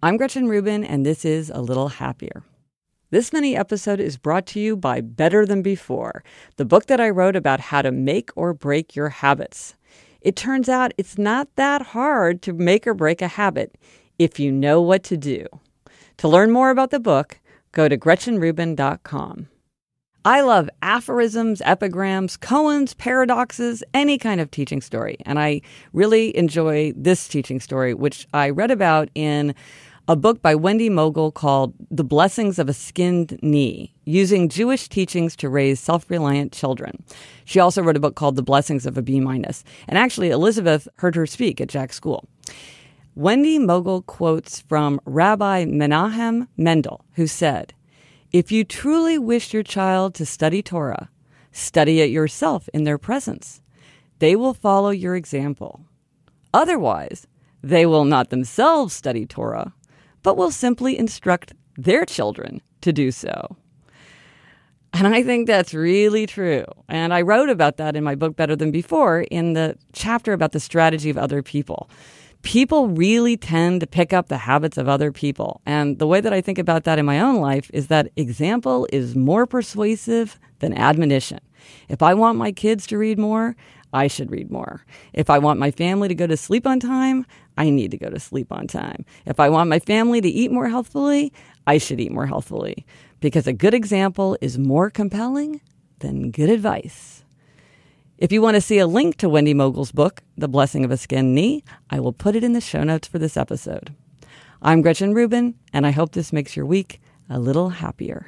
I'm Gretchen Rubin, and this is A Little Happier. This mini episode is brought to you by Better Than Before, the book that I wrote about how to make or break your habits. It turns out it's not that hard to make or break a habit if you know what to do. To learn more about the book, go to GretchenRubin.com. I love aphorisms, epigrams, koans, paradoxes, any kind of teaching story. And I really enjoy this teaching story, which I read about in a book by Wendy Mogel called The Blessings of a Skinned Knee Using Jewish Teachings to Raise Self Reliant Children. She also wrote a book called The Blessings of a B minus. And actually, Elizabeth heard her speak at Jack's school. Wendy Mogel quotes from Rabbi Menahem Mendel, who said, If you truly wish your child to study Torah, study it yourself in their presence. They will follow your example. Otherwise, they will not themselves study Torah, but will simply instruct their children to do so. And I think that's really true. And I wrote about that in my book, Better Than Before, in the chapter about the strategy of other people. People really tend to pick up the habits of other people. And the way that I think about that in my own life is that example is more persuasive than admonition. If I want my kids to read more, I should read more. If I want my family to go to sleep on time, I need to go to sleep on time. If I want my family to eat more healthfully, I should eat more healthfully because a good example is more compelling than good advice. If you want to see a link to Wendy Mogel's book, The Blessing of a Skinned Knee, I will put it in the show notes for this episode. I'm Gretchen Rubin, and I hope this makes your week a little happier.